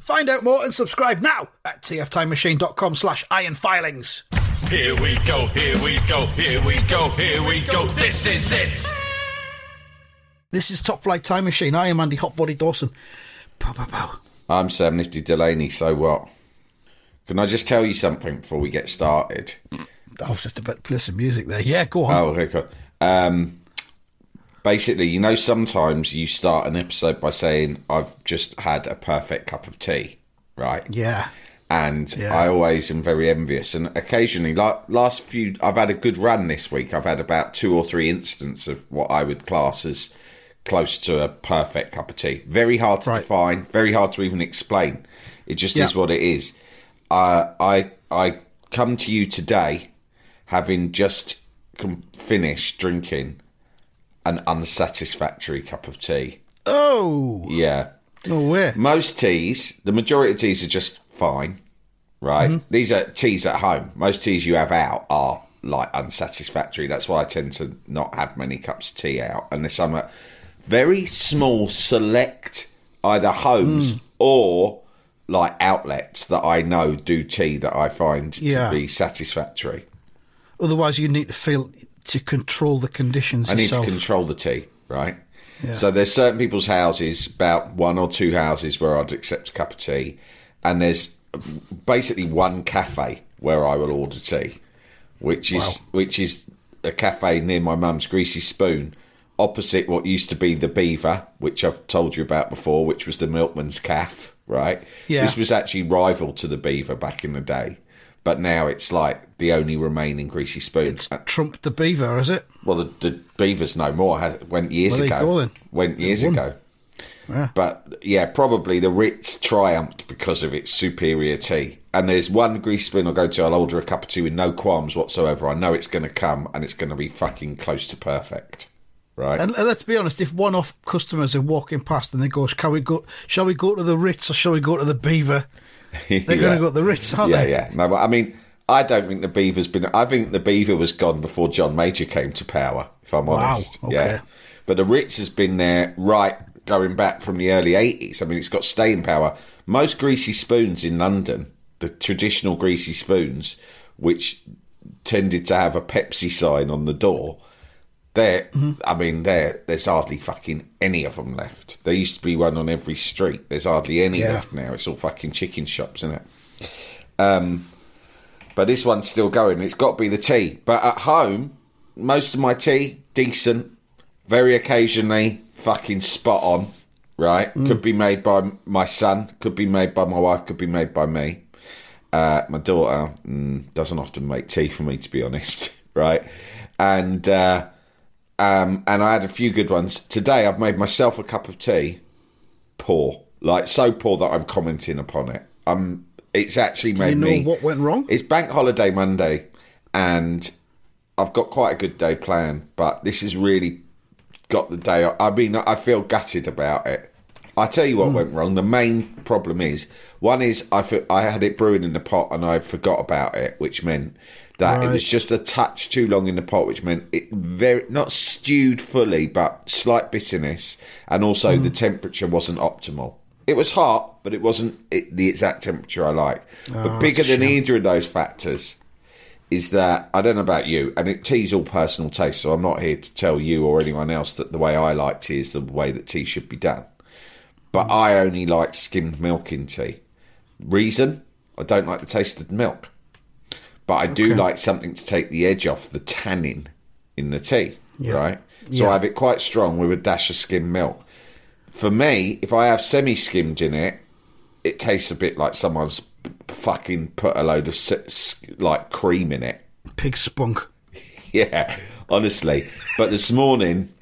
Find out more and subscribe now at tftimemachine.com slash ironfilings. Here we go, here we go, here we go, here we go. This is it. This is Top Flight Time Machine. I am Andy Hotbody Dawson. Pow, pow, pow. I'm Sam Nifty Delaney, so what? Can I just tell you something before we get started? I was just about to play some music there. Yeah, go on. Oh, okay. cool. Um, basically, you know, sometimes you start an episode by saying, I've just had a perfect cup of tea, right? Yeah. And Yeah. I always am very envious. And occasionally, like last few, I've had a good run this week. I've had about two or three instances of what I would class as close to a perfect cup of tea. Very hard to Right. define, very hard to even explain. It just Yeah. is what it is. Uh, I I come to you today having just com- finished drinking an unsatisfactory cup of tea. Oh, Yeah. no way. Most teas, the majority of teas are just fine, right? Mm-hmm. These are teas at home. Most teas you have out are like unsatisfactory. That's why I tend to not have many cups of tea out unless I'm at very small, select either homes Mm. or like outlets that I know do tea that I find Yeah. to be satisfactory. Otherwise, you need to feel to control the conditions I need yourself. to control the tea, right? So there's certain people's houses, about one or two houses where I'd accept a cup of tea, and there's basically one cafe where I will order tea, which is which is a cafe near my mum's Greasy Spoon, opposite what used to be the Beaver, which I've told you about before, which was the Milkman's Caff, right? Yeah. This was actually rival to the Beaver back in the day. But now it's like the only remaining greasy spoon. It's trumped the beaver, is it? Well, the, the Beavers no more. Went years Well, there you ago. go then. Went years ago. Yeah. But yeah, probably the Ritz triumphed because of its superior tea. And there's one grease spoon I'll go to. I'll order a cup of tea with no qualms whatsoever. I know it's going to come and it's going to be fucking close to perfect. Right? And, and let's be honest, if one-off customers are walking past and they go, "Shall we go? Shall we go to the Ritz or shall we go to the Beaver?" They're going to go the Ritz, aren't yeah, they? yeah. No, I mean, I don't think the Beaver's been. I think the Beaver was gone before John Major came to power. If I'm Wow, honest, okay. yeah. But the Ritz has been there right going back from the early '80s. I mean, it's got staying power. Most greasy spoons in London, the traditional greasy spoons, which tended to have a Pepsi sign on the door. There, Mm-hmm. I mean, there, there's hardly fucking any of them left. There used to be one on every street. There's hardly any Yeah. left now. It's all fucking chicken shops, isn't it? Um, but this one's still going. It's got to be the tea. But at home, most of my tea decent. Very occasionally, fucking spot on. Right? Could be made by my son. Could be made by my wife. Could be made by me. Uh, my daughter mm, doesn't often make tea for me, to be honest. Right? And uh, um, and I had a few good ones today. I've made myself a cup of tea. Poor, like so poor that I'm commenting upon it. Um, it's actually Do made you know me. what went wrong? It's Bank Holiday Monday, and I've got quite a good day planned, but this has really got the day. I mean, I feel gutted about it. I tell you what went wrong. The main problem is one is I I had it brewing in the pot and I forgot about it, which meant that it was just a touch too long in the pot, which meant it very not stewed fully, but slight bitterness, and also Hmm. the temperature wasn't optimal. It was hot, but it wasn't it, the exact temperature I like. but Oh, bigger than either of those factors is that I don't know about you, and it tea's all personal taste, so I'm not here to tell you or anyone else that the way I like tea is the way that tea should be done. But I only like skimmed milk in tea. Reason? I don't like the taste of milk. But I do Okay. like something to take the edge off the tannin in the tea, Yeah. right? So Yeah. I have it quite strong with a dash of skim milk. For me, if I have semi skimmed in it, it tastes a bit like someone's fucking put a load of like cream in it. Pig spunk. Yeah, honestly. But this morning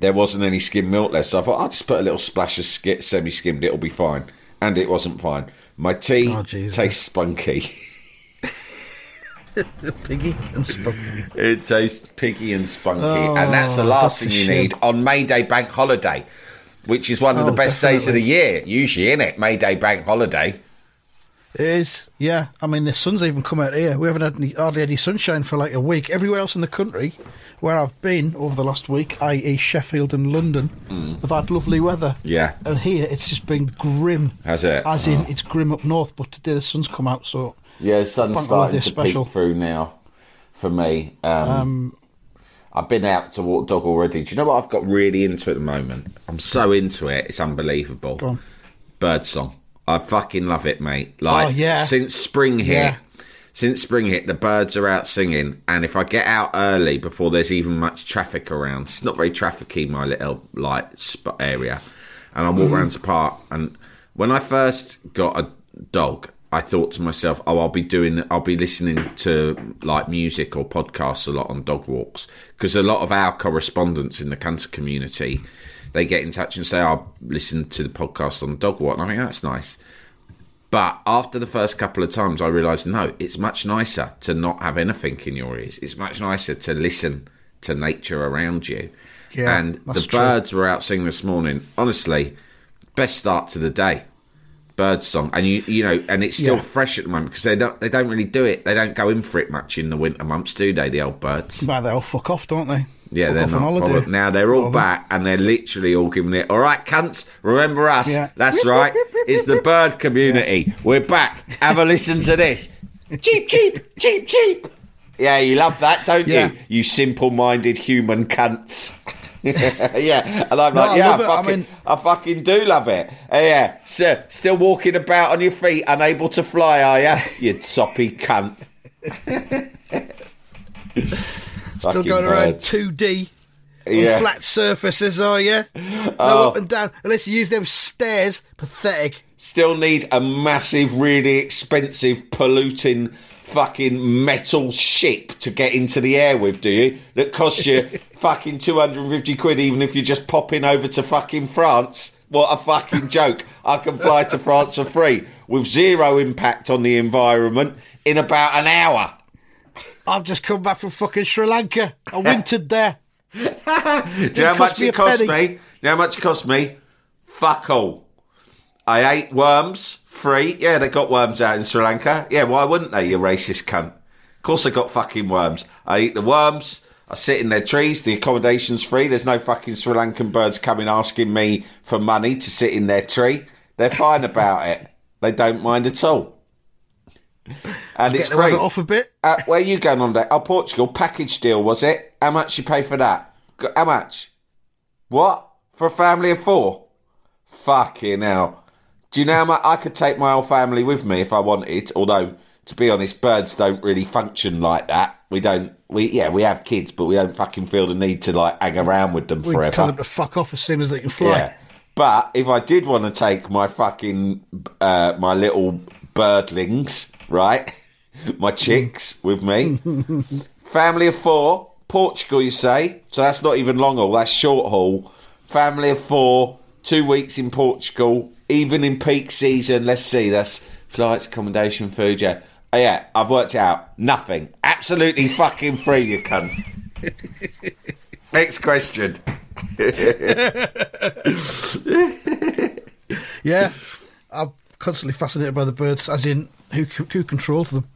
there wasn't any skim milk left, so I thought I'll just put a little splash of semi skimmed. It'll be fine, and it wasn't fine. My tea Oh, tastes spunky. Piggy and spunky. it tastes piggy and spunky, and that's the Oh, last that's thing you need on May Day bank holiday, which is one of Oh, the best days of the year. Usually, in it, May Day bank holiday. It is, yeah. I mean, the sun's even come out here. We haven't had any, hardly any sunshine for like a week. Everywhere else in the country, where I've been over the last week, i.e., Sheffield and London, have had lovely weather. Mm. Yeah. And here, it's just been grim. Has it? As in, it's grim up north, but today the sun's come out, so. Yeah, the sun's starting to special. peek through now for me. Um, I've been out to walk dog already. Do you know what I've got really into at the moment? I'm so into it. It's unbelievable. Birdsong. I fucking love it, mate. Like Oh, yeah. since spring hit, Yeah. since spring hit, the birds are out singing. And if I get out early before there's even much traffic around, it's not very trafficy my little like spot area, and I walk around the park. And when I first got a dog, I thought to myself, "Oh, I'll be doing, I'll be listening to like music or podcasts a lot on dog walks because a lot of our correspondents in the cancer community." They get in touch and say, "I'll listen to the podcast on the dog walk," and I think that's nice. But after the first couple of times, I realised no, it's much nicer to not have anything in your ears. It's much nicer to listen to nature around you. Yeah, and the true. birds were out singing this morning. Honestly, best start to the day. Bird song, and you you know, and it's still Yeah. fresh at the moment because they don't they don't really do it. They don't go in for it much in the winter months, do they? The old birds. Well, they all fuck off, don't they? Yeah, fuck they're not. on holiday. Now they're all back and they're literally all giving it. All right, cunts, remember us. Yeah. That's right. It's the bird community. We're back. Have a listen to this. cheap, cheap, cheap, cheap. Yeah, you love that, don't Yeah. you? You simple-minded human cunts. yeah, and I'm No, like, I yeah, I, it. I fucking, mean- I fucking do love it. Uh, yeah, sir, still walking about on your feet, unable to fly, are ya? You soppy cunt. Still Fucking going around 2D Yeah. on flat surfaces, are you? No Oh. up and down. Unless you use them stairs. Pathetic. Still need a massive, really expensive, polluting fucking metal ship to get into the air with, do you? That costs you fucking 250 quid even if you're just popping over to fucking France. What a fucking joke. I can fly to France for free with zero impact on the environment in about an hour. I've just come back from fucking Sri Lanka. I wintered there. Do you know how much it cost penny. me? Do you know how much it cost me? Fuck all. I ate worms free. Yeah, they got worms out in Sri Lanka. Yeah, why wouldn't they, you racist cunt? Of course they got fucking worms. I eat the worms. I sit in their trees. The accommodation's free. There's no fucking Sri Lankan birds coming asking me for money to sit in their tree. They're fine about it. They don't mind at all. And it's Get to free. it off a bit. Uh, where you going on that? Oh, Portugal package deal was it? How much you pay for that? How much? What for a family of four? Fucking hell! Do you know how much I could take my whole family with me if I wanted? Although, to be honest, birds don't really function like that. We don't. We yeah, we have kids, but we don't fucking feel the need to like hang around with them forever. We forever. tell them to fuck off as soon as they can fly. Yeah. But if I did want to take my fucking uh, my little birdlings, right, my chicks with me, family of four, Portugal, you say? So that's not even long haul. That's short haul. Family of four, two weeks in Portugal, even in peak season. Let's see. That's flights, accommodation, food. Yeah. Oh, yeah, I've worked it out. Nothing. Absolutely fucking free, you cunt. Next question. Yeah. I'm constantly fascinated by the birds, as in who who controls them.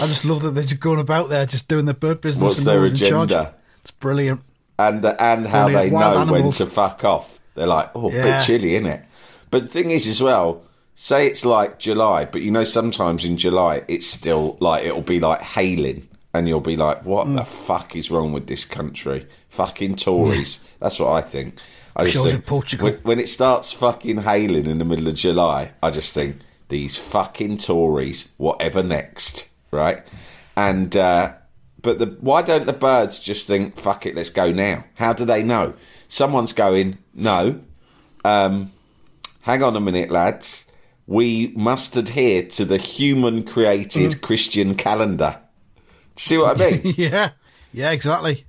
I just love that they're just going about there, just doing their bird business What's and no their one's in charge. agenda? It's brilliant. and and how Brilliant. they Wild know when to fuck off. They're like, oh, a Yeah. bit chilly, isn't it? But the thing is, as well, say it's like July, but you know, sometimes in July it's still like it'll be like hailing, and you'll be like, what Mm. the fuck is wrong with this country? Fucking Tories. That's what I think. I just Shows think in Portugal. When, when it starts fucking hailing in the middle of July, I just think these fucking Tories, whatever next, right? And uh, but the why don't the birds just think, fuck it, let's go now? How do they know? Someone's going, no. Um, hang on a minute, lads. We must adhere to the human created Christian calendar. See what I mean? yeah, yeah, exactly.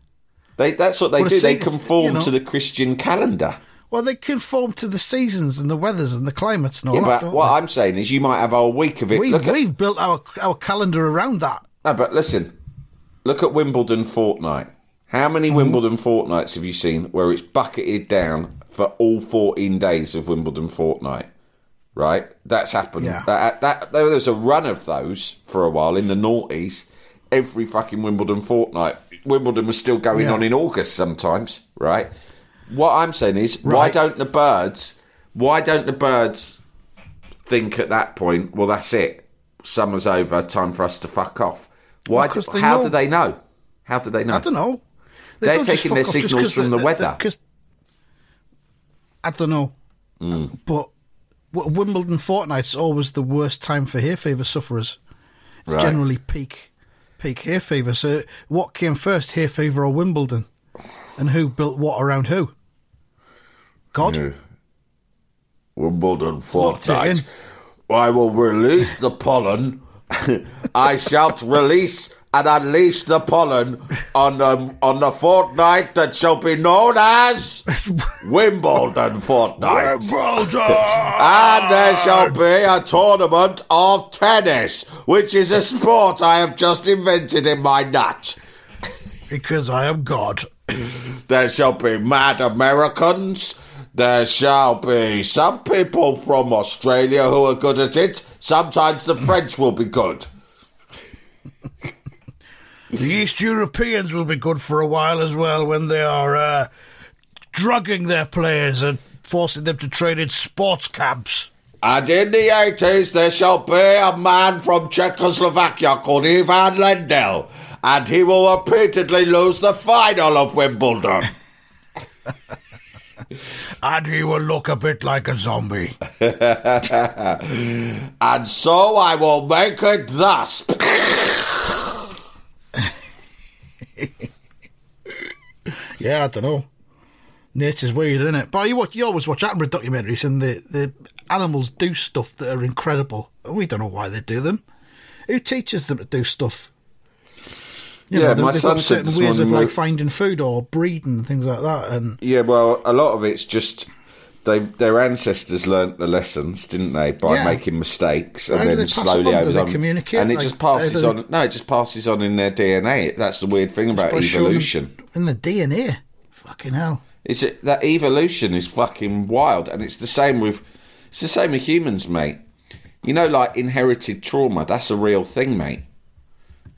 They, that's what they Well, do. They conform you know- to the Christian calendar. Well, they conform to the seasons and the weathers and the climates and all Yeah, that. but what they? I'm saying is, you might have a whole week of it. we've, we've built our our calendar around that. no, but listen, look at Wimbledon fortnight. How many Mm-hmm. Wimbledon fortnights have you seen where it's bucketed down for all 14 days of Wimbledon fortnight? Right, that's happened. Yeah. That, that there was a run of those for a while in the noughties. Every fucking Wimbledon fortnight. Wimbledon was still going Yeah. on in August sometimes. Right. What I'm saying is, why don't the birds? Why don't the birds think at that point? Well, that's it. Summer's over. Time for us to fuck off. Why? Well, do, how know. do they know? How do they know? I don't know. They They're taking their signals off just signals 'cause from the weather. Uh, 'cause- I don't know, Mm. but Wimbledon fortnight's always the worst time for hay fever sufferers. It's Right. generally peak peak hay fever. So, what came first, hay fever or Wimbledon? And who built what around who? God. Wimbledon fortnight. I will release the pollen. I shall release and unleash the pollen on the on the fortnight that shall be known as Wimbledon fortnight. and there shall be a tournament of tennis, which is a sport I have just invented in my nut. Because I am God. There shall be mad Americans. There shall be some people from Australia who are good at it. Sometimes the French will be good. The East Europeans will be good for a while as well when they are uh, drugging their players and forcing them to train in sports camps. And in the 80s, there shall be a man from Czechoslovakia called Ivan Lendl. And he will repeatedly lose the final of Wimbledon. And he will look a bit like a zombie. and so I will make it thus. Yeah, I don't know. Nature's weird, isn't it? But you watch, you always watch Attenborough documentaries, and the, the animals do stuff that are incredible, and we don't know why they do them. Who teaches them to do stuff? You Yeah, they- my son said ways of like- finding food or breeding things like that. And Yeah, well, a lot of it's just they their ancestors learnt the lessons, didn't they, by Yeah. making mistakes and then slowly on? over time- and it Like, just passes on. No, it just passes on in their DNA. That's the weird thing about by showing them evolution. in the DNA, fucking hell. Is it that evolution is fucking wild, and it's the same with it's the same with humans, mate. You know, like inherited trauma. That's a real thing, mate.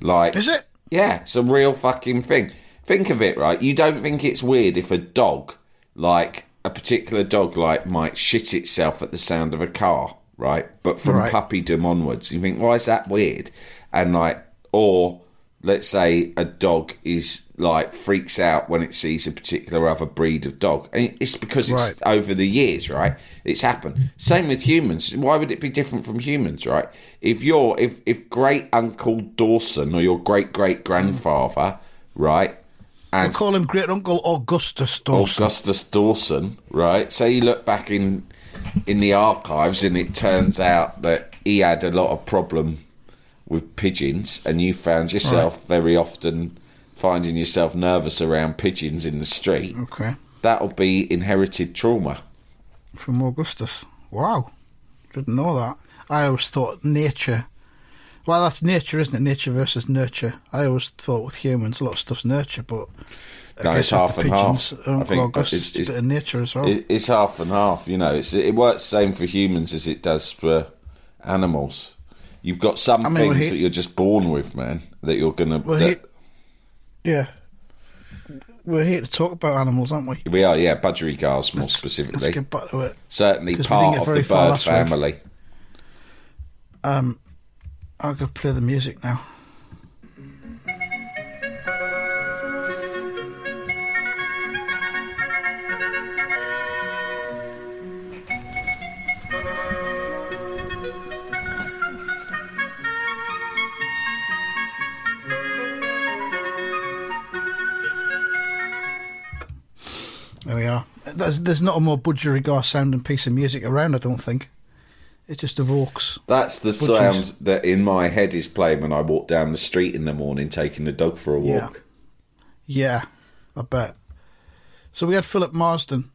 Like, Is it? Yeah, it's a real fucking thing. Think of it, right? You don't think it's weird if a dog, like a particular dog, like might shit itself at the sound of a car, right? But from Right. puppydom onwards, you think, why is that weird? And like, or let's say a dog is like freaks out when it sees a particular other breed of dog, and it's because it's Right. over the years, right? It's happened. Same with humans. Why would it be different from humans, right? If you're if if great uncle Dawson or your great great grandfather, right, I and call him Great Uncle Augustus Dawson. Augustus Dawson, right? So you look back in in the archives and it turns out that he had a lot of problem with pigeons, and you found yourself very often finding yourself nervous around pigeons in the street. Okay, That'll be inherited trauma. from Augustus. Wow, didn't know that. I always thought nature. Well, that's nature, isn't it? Nature versus nurture. I always thought with humans, a lot of stuff's nurture, but I No, guess it's half the and pigeons, half. I Uncle think Augustus, it's- it's a bit of nature as well. It's half and half. You know, it's it works the same for humans as it does for animals. You've got some I mean, well, things he- that you're just born with, man. That you're gonna. Well, that- he, yeah. We're here to talk about animals, aren't we? we are, yeah, budgerigars more Let's- specifically. Let's get back to it. Certainly part of the bird last week. family. Um, I'll go play the music now. There we are. There's, there's not a more budgerigar sounding piece of music around, I don't think. It just a evokes. That's the Butchers. sound that in my head is playing when I walk down the street in the morning taking the dog for a Yeah. walk. Yeah, I bet. So we had Philip Marsden,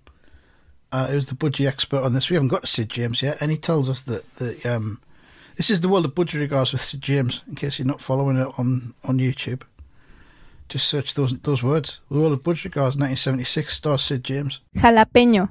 uh, who's the budgie expert on this. We haven't got to Sid James yet, and he tells us that the um, this is the world of budgie budgerigars with Sid James. In case you're not following it on on YouTube, just search those those words. The world of budgie budgerigars, 1976, stars Sid James. Jalapeño.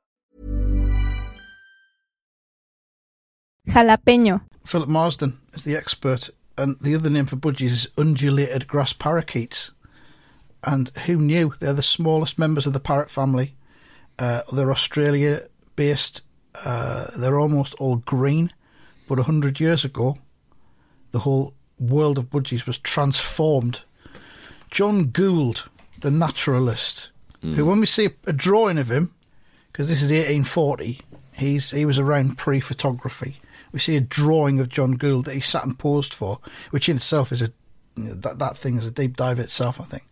Jalapeño. Philip Marsden is the expert, and the other name for budgies is undulated grass parakeets. And who knew? They're the smallest members of the parrot family. Uh, they're Australia based. Uh, they're almost all green. But 100 years ago, the whole world of budgies was transformed. John Gould, the naturalist, who, when we see a drawing of him, because this is 1840, he's he was around pre photography. We see a drawing of John Gould that he sat and posed for, which in itself is a that that thing is a deep dive itself. I think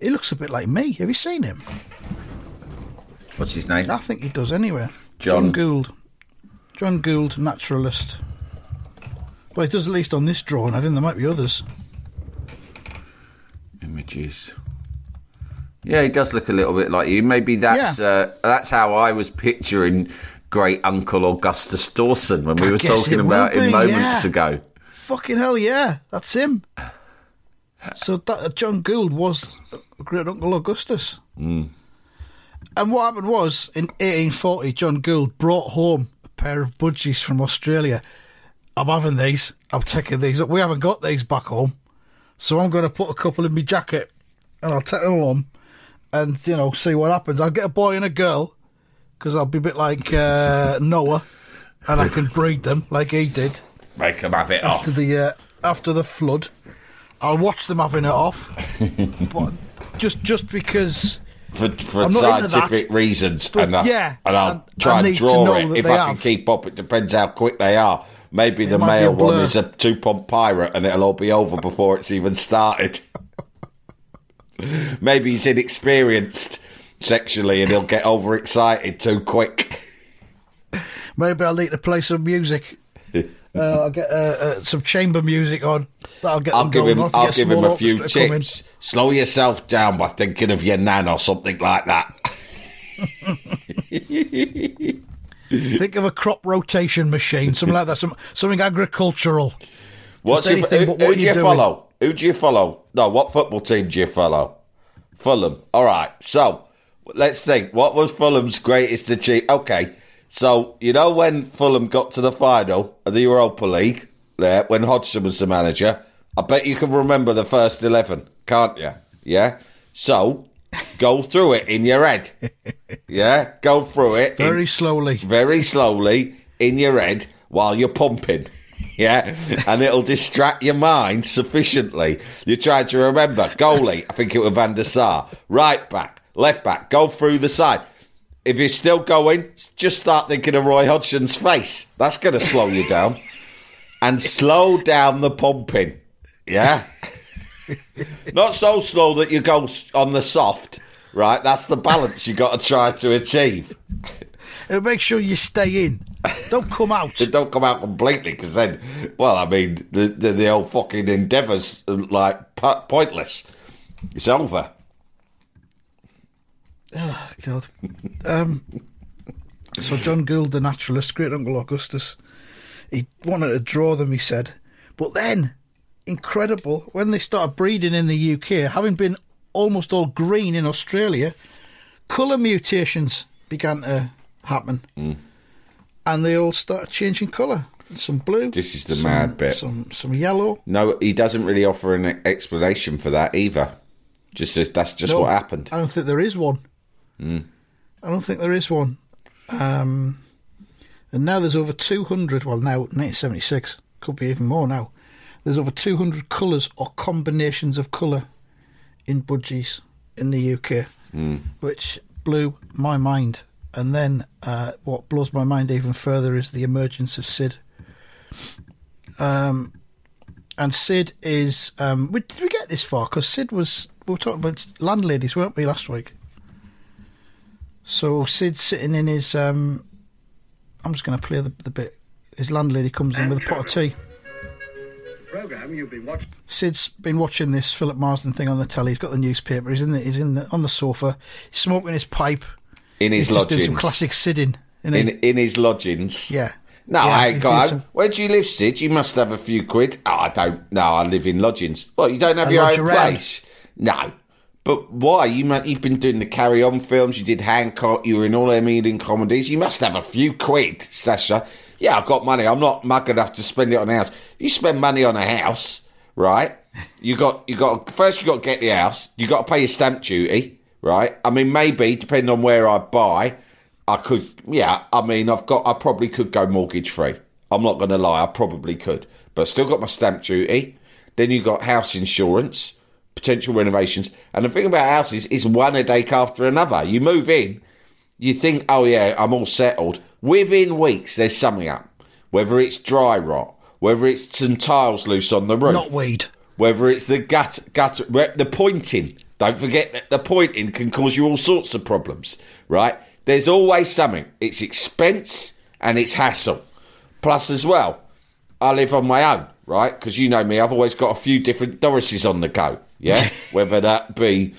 he looks a bit like me. Have you seen him? What's his name? I think he does anyway. John- Gould. John Gould, naturalist. Well, he does at least on this drawing. I think there might be others. Images. Yeah, he does look a little bit like you. Maybe that's Yeah. uh, that's how I was picturing great Uncle Augustus Dawson when we were talking about will him moments yeah. ago. Fucking hell, yeah, that's him. So that John Gould was great uncle Augustus. Hmm. And what happened was in 1840, John Gould brought home a pair of budgies from Australia. I'm having these. I'm taking these up. We haven't got these back home, so I'm going to put a couple in my jacket and I'll take them home and you know see what happens. I'll get a boy and a girl because I'll be a bit like uh, Noah, and I can breed them like he did Make him have it after off. the uh, after the flood. I'll watch them having it off, but just just because For, for I'm not into scientific that, reasons, and, I, yeah, and I'll and I try and draw it if I can keep up. It depends how quick they are. Maybe the be a male one is a two pump pirate, and it'll all be over before it's even started. Maybe he's inexperienced sexually, and he'll get overexcited too quick. maybe I'll need to play some music. Uh, I'll get uh, uh, some chamber music on. That'll get I'll them give going. him. I'll I'll give him a few orchestra to come in. tips. Slow yourself down by thinking of your nan or something like that. Think of a crop rotation machine, something like that, some something agricultural. What's your, anything who, what who do you doing. follow? Who do you follow? No, what football team do you follow? Fulham. All right. So let's think. What was Fulham's greatest achievement? Okay. So you know when Fulham got to the final of the Europa League, there when Hodgson was the manager. I bet you can remember the first eleven, can't you? Yeah. So go through it in your head. Yeah. Go through it in- Very slowly. very slowly in your head while you're pumping. Yeah, and it'll distract your mind sufficiently. You try to remember goalie. I think it was Van der Sar. Right back, left back. Go through the side. If you're still going, just start thinking of Roy Hodgson's face. That's going to slow you down, and slow down the pumping. Yeah, not so slow that you go on the soft. Right, that's the balance you got to try to achieve. Uh, make sure you stay in. Don't come out. Don't come out completely because then, well, I mean, the, the the old fucking endeavours are, like pointless. It's over. God. Um, so John Gould, the naturalist, great uncle Augustus, he wanted to draw them. He said, but then, incredible, when they started breeding in the UK, having been almost all green in Australia, colour mutations began to happen, and they all started changing colour. Some blue. This is the some- mad bit. Some some yellow. No, he doesn't really offer an explanation for that either. Just says that's just No, what happened. I don't think there is one. Mm. I don't think there is one. Um, and now there's over 200, well, now 1976, could be even more now. There's over 200 colours or combinations of colour in budgies in the UK, Mm. which blew my mind. And then uh, what blows my mind even further is the emergence of Sid. Um, and Sid is. Um, we, did we get this far? Because Sid was. We were talking about landladies, weren't we, last week? So Sid's sitting in his. Um, I'm just going to play the, the bit. His landlady comes in with a pot of tea. program you've been watching. Sid's been watching this Philip Marsden thing on the telly. He's got the newspaper. He's in the, he's in the, on the sofa, he's smoking his pipe. In his he's just doing some classic Sidding. In in his lodgings. Yeah. No, Yeah, I ain't got. some- Where do you live, Sid? You must have a few quid. Oh, I don't. No, I live in lodgings. Well, you don't have A your own around. place. No. But why? You you've been doing the Carry On films. You did Hancock. You were in all them Ealing comedies. You must have a few quid, Sasha. Yeah, I've got money. I'm not mug enough to spend it on a house. You spend money on a house, right? You got you got first. You got to get the house. You got to pay your stamp duty, right? I mean, maybe depending on where I buy, I could. Yeah, I mean, I've got. I probably could go mortgage free. I'm not going to lie. I probably could, but I still got my stamp duty. Then you got house insurance, potential renovations, and the thing about houses is one a day after another. You move in, you think, oh yeah, I'm all settled. Within weeks, there's something up. Whether it's dry rot, whether it's some tiles loose on the roof, Not weed. whether it's the gut, gut, the pointing. Don't forget that the pointing can cause you all sorts of problems, right? There's always something. It's expense and it's hassle. Plus, as well, I live on my own, right? Because you know me, I've always got a few different Dorises on the go, yeah? Whether that be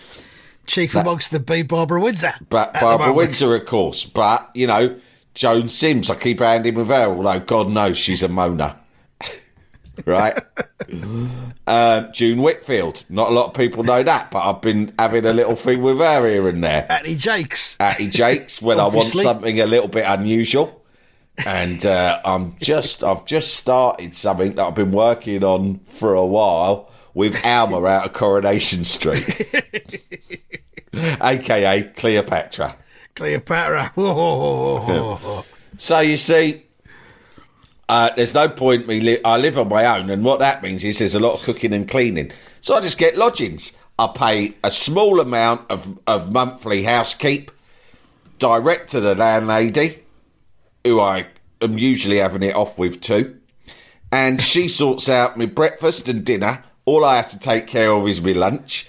Chief amongst the bee, Barbara Windsor. but Barbara. Windsor, of course. But, you know, Joan Sims, I keep handing with her, although God knows she's a Mona. right? um, June Whitfield. Not a lot of people know that, but I've been having a little thing with her here and there. Atty Jacques. Atty Jacques, when I want something a little bit unusual. And uh, I'm just, I've just started something that I've been working on for a while with Alma out of Coronation Street, aka Cleopatra. Cleopatra. So you see, uh, there's no point me. Li- I live on my own, and what that means is there's a lot of cooking and cleaning. So I just get lodgings. I pay a small amount of, of monthly housekeep direct to the landlady, who I am usually having it off with too, and she sorts out my breakfast and dinner. All I have to take care of is my lunch.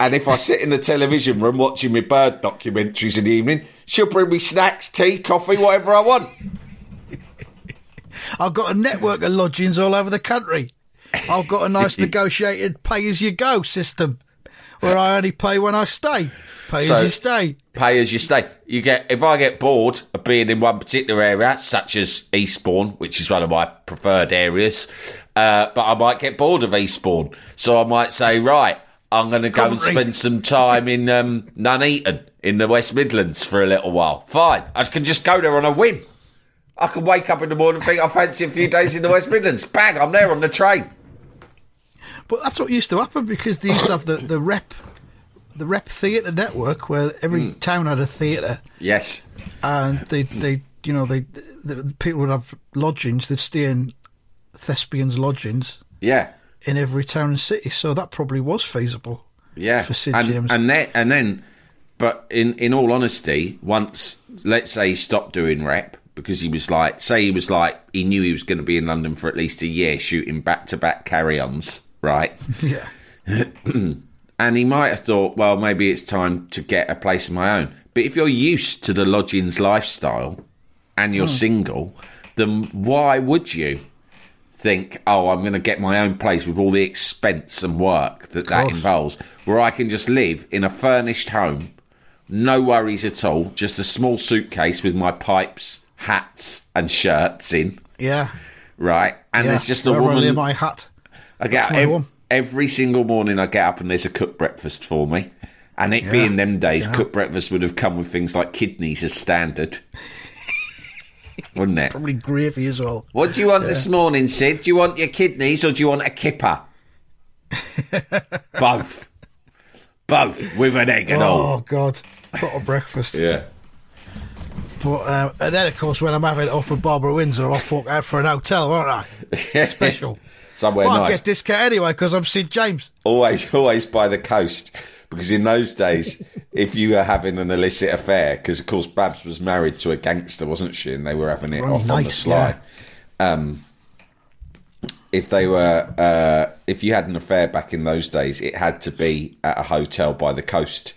And if I sit in the television room watching my bird documentaries in the evening, she'll bring me snacks, tea, coffee, whatever I want. I've got a network of lodgings all over the country. I've got a nice negotiated pay as you go system where I only pay when I stay. Pay So- as you stay. Pay as you stay. You get if I get bored of being in one particular area, such as Eastbourne, which is one of my preferred areas, uh, but I might get bored of Eastbourne, so I might say, right, I'm going to go and spend some time in um, Nuneaton in the West Midlands for a little while. Fine, I can just go there on a whim. I can wake up in the morning and think I fancy a few days in the West Midlands. Bang, I'm there on the train. But that's what used to happen because they used to have the, the rep the rep theatre network where every town had a theatre Yes. and they they you know they the, the people would have lodgings they'd stay in thespians lodgings Yeah. in every town and city so that probably was feasible Yeah, for Sid and, James and then and then, but in in all honesty, once let's say he stopped doing rep because he was like, say he was like, he knew he was going to be in London for at least a year shooting back to back carry-ons, right? yeah And he might have thought, well, maybe it's time to get a place of my own. But if you're used to the lodgings lifestyle and you're hmm. single, then why would you think, oh, I'm going to get my own place with all the expense and work that that involves, where I can just live in a furnished home, no worries at all, just a small suitcase with my pipes, hats, and shirts in, Yeah. right? And yeah. there's just a Wherever I lay my hat. I get That's my ev- home. every single morning. I get up and there's a cooked breakfast for me. And it being them days, Yeah. cooked breakfast would have come with things like kidneys as standard, wouldn't it? Probably gravy as well. What do you want this morning, Sid? Do you want your kidneys or do you want a kipper? Both. Both with an egg and Oh all. Oh, God, proper breakfast. Yeah. But um, and then of course when I'm having it off with Barbara Windsor, I'll fork out for an hotel, won't I? Special. Somewhere well, I nice. get discount anyway because I'm Sid James. always, always by the coast. Because in those days, if you were having an illicit affair, because of course Babs was married to a gangster, wasn't she? And they were having it Ronnie off on the Knight, sly. Um, if they were, uh, if you had an affair back in those days, it had to be at a hotel by the coast.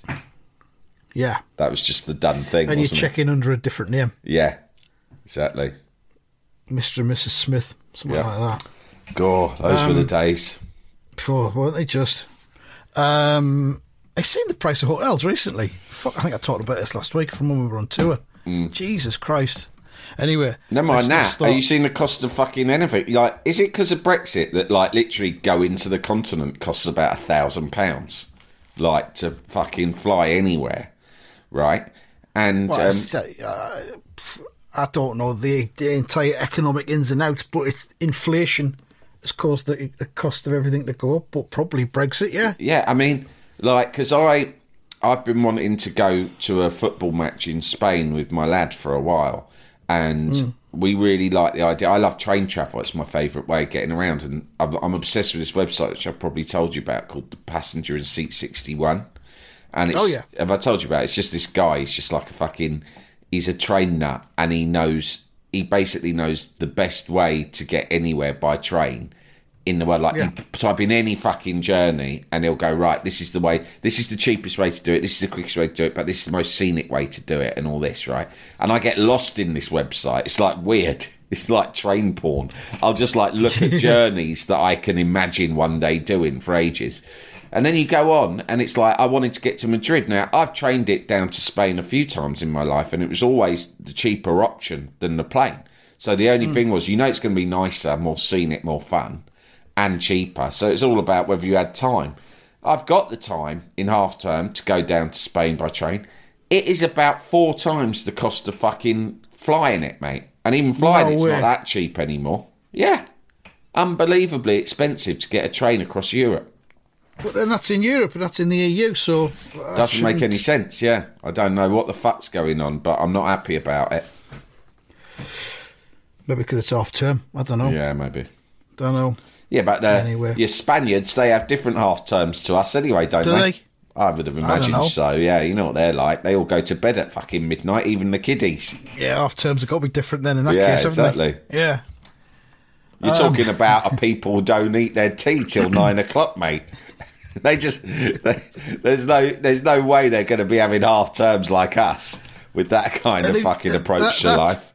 Yeah, That was just the done thing, and you check in under a different name. Yeah, exactly. Mr. and Mrs. Smith, something Yeah. like that. God, those were the Um, days. Poor, weren't they just? Um, I seen the price of hotels recently. Fuck, I think I talked about this last week from when we were on tour. Jesus Christ. Anyway, Never mind that. Are you seeing the cost of fucking anything? Like, is it because of Brexit that, like, literally going to the continent costs about a thousand pounds, like to fucking fly anywhere, right? And Well, um, it's, uh, I don't know the, the entire economic ins and outs, but it's inflation has caused the, the cost of everything to go up. But probably Brexit, yeah. yeah, I mean, like, because I, I've been wanting to go to a football match in Spain with my lad for a while, and Hmm. we really like the idea. I love train travel; it's my favourite way of getting around, and I'm, I'm obsessed with this website, which I've probably told you about, called the Passenger in Seat Sixty One. And it's, Oh, yeah. have I told you about? It? It's just this guy. He's just like a fucking. He's a train nut, and he knows. He basically knows the best way to get anywhere by train in the world. Like Yeah. you type in any fucking journey, and he'll go right. This is the way. This is the cheapest way to do it. This is the quickest way to do it. But this is the most scenic way to do it, and all this right. And I get lost in this website. It's like weird. It's like train porn. I'll just like look at journeys that I can imagine one day doing for ages. And then you go on, and it's like, I wanted to get to Madrid. Now, I've trained it down to Spain a few times in my life, and it was always the cheaper option than the plane. So the only hmm. thing was, you know, it's going to be nicer, more scenic, more fun, and cheaper. So it's all about whether you had time. I've got the time in half term to go down to Spain by train. It is about four times the cost of fucking flying it, mate. And even flying No it's way. not that cheap anymore. Yeah. Unbelievably expensive to get a train across Europe. But then that's in Europe and that's in the EU, so that Doesn't make shouldn't- any sense, yeah. I don't know what the fuck's going on, but I'm not happy about it. Maybe because it's off term. I don't know. Yeah, maybe. Don't know. Yeah, but uh, Anyway. your Spaniards, they have different half terms to us anyway, don't Do they? they? I would have imagined so, yeah. You know what they're like. They all go to bed at fucking midnight, even the kiddies. Yeah, half terms have got to be different then in that Yeah, case, exactly. they? Yeah. You're Um, talking about a people who don't eat their tea till nine o'clock, mate. They just they, there's no there's no way they're going to be having half terms like us with that kind And of it- fucking that- approach to life.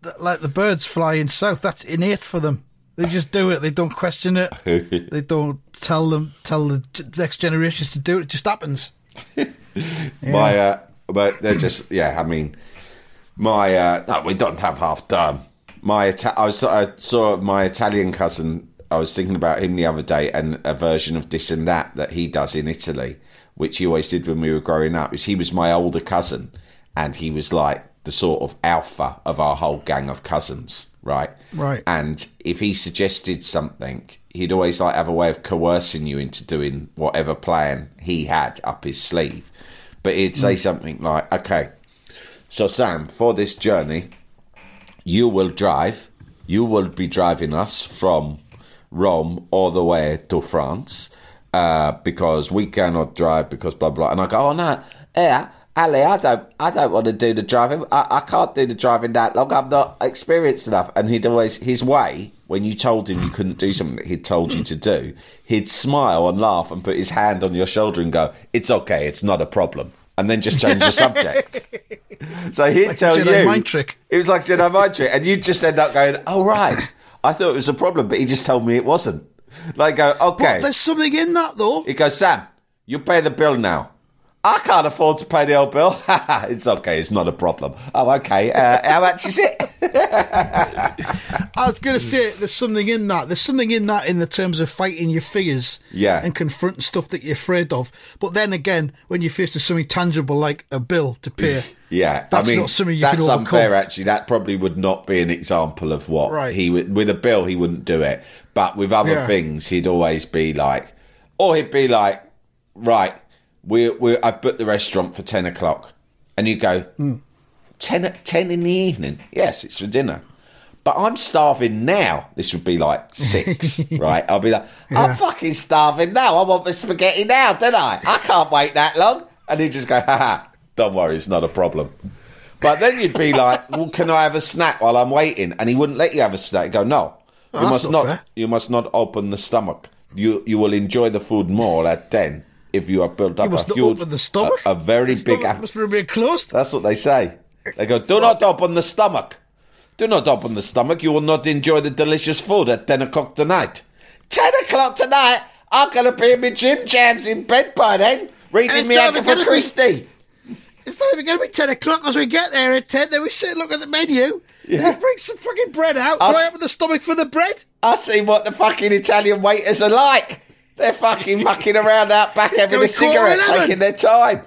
That- Like the birds flying south, that's innate for them. They just do it. They don't question it. they don't tell them, tell the next generations to do it. It just happens. My, uh, but they're just, yeah. I mean, my, uh, no, we don't have half done. My, Ita- I was, I saw my Italian cousin. I was thinking about him the other day, and a version of this and that that he does in Italy, which he always did when we were growing up. Is he was my older cousin, and he was like the sort of alpha of our whole gang of cousins, right? Right. And if he suggested something, he'd always like have a way of coercing you into doing whatever plan he had up his sleeve. But he'd say something like, "Okay, so Sam, for this journey, you will drive. You will be driving us from Rome all the way to France uh, because we cannot drive because blah blah." And I go, "Oh no, yeah." Ali, I don't, I don't want to do the driving. I, I can't do the driving that long. I'm not experienced enough. And he'd always, his way, when you told him you couldn't do something that he'd told you to do, he'd smile and laugh and put his hand on your shoulder and go, "It's okay, it's not a problem," and then just change the subject. So he'd Like tell Jedi you mind trick. It was like a Jedi mind trick, and you'd just end up going, "Oh right, I thought it was a problem, but he just told me it wasn't. Like, go, okay. But there's something in that though. He goes, Sam, you pay the bill now. I can't afford to pay the old bill. it's okay, it's not a problem. Oh, okay. Uh, how much is it? I was going to say there's something in that. There's something in that in the terms of fighting your fears, Yeah. and confronting stuff that you're afraid of. But then again, when you're faced with something tangible like a bill to pay, Yeah, that's I mean, not something you that's can overcome. unfair. Actually, that probably would not be an example of what Right. he would with a bill. He wouldn't do it, but with other Yeah. things, he'd always be like, or he'd be like, right, we we I've booked the restaurant for ten o'clock, and you go, Hmm. 10, o- 10 in the evening. Yes, it's for dinner. But I'm starving now. This would be like six, right? I'll be like, I'm fucking starving now. I want my spaghetti now, don't I? I can't wait that long. And he'd just go, haha, don't worry, it's not a problem. But then you'd be like, well, can I have a snack while I'm waiting? And he wouldn't let you have a snack. He'd go, no, you Oh, that's must not not. You must not open the stomach. You you will enjoy the food more at ten if you have built up a huge, open the stomach. a, a very the big. must remain closed. that's what they say. They go, do not open the stomach. Do not open the stomach. You will not enjoy the delicious food at 10 o'clock tonight. 10 o'clock tonight? I'm going to be in my gym jams in bed by then, reading it's me not even Agatha gonna be- Christie. It's not even going to be 10 o'clock as we get there at 10. Then we sit and look at the menu. Yeah. Bring some fucking bread out. I'll Do I open the stomach for the bread? I see what the fucking Italian waiters are like. They're fucking mucking around out back having a cigarette, taking their time.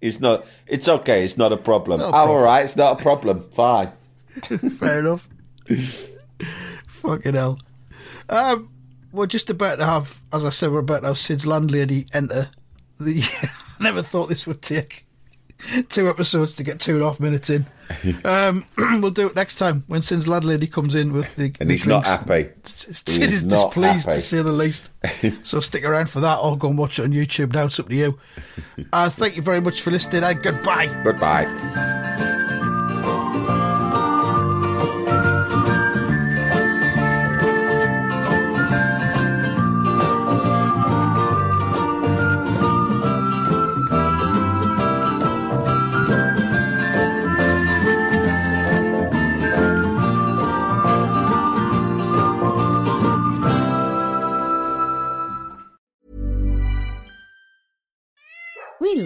It's not. It's okay. It's not a problem. not a oh, all right. It's not a problem. Fine. Fair enough. fucking hell. Um, we're just about to have, as I said, we're about to have Sid's landlady enter. The, I never thought this would take two episodes to get two and a half minutes in. Um, we'll do it next time when Sid's landlady comes in with the. And the he's not happy. He is displeased happy. to say the least. so stick around for that or go and watch it on YouTube now. It's up to you. Uh, thank you very much for listening and goodbye. Goodbye.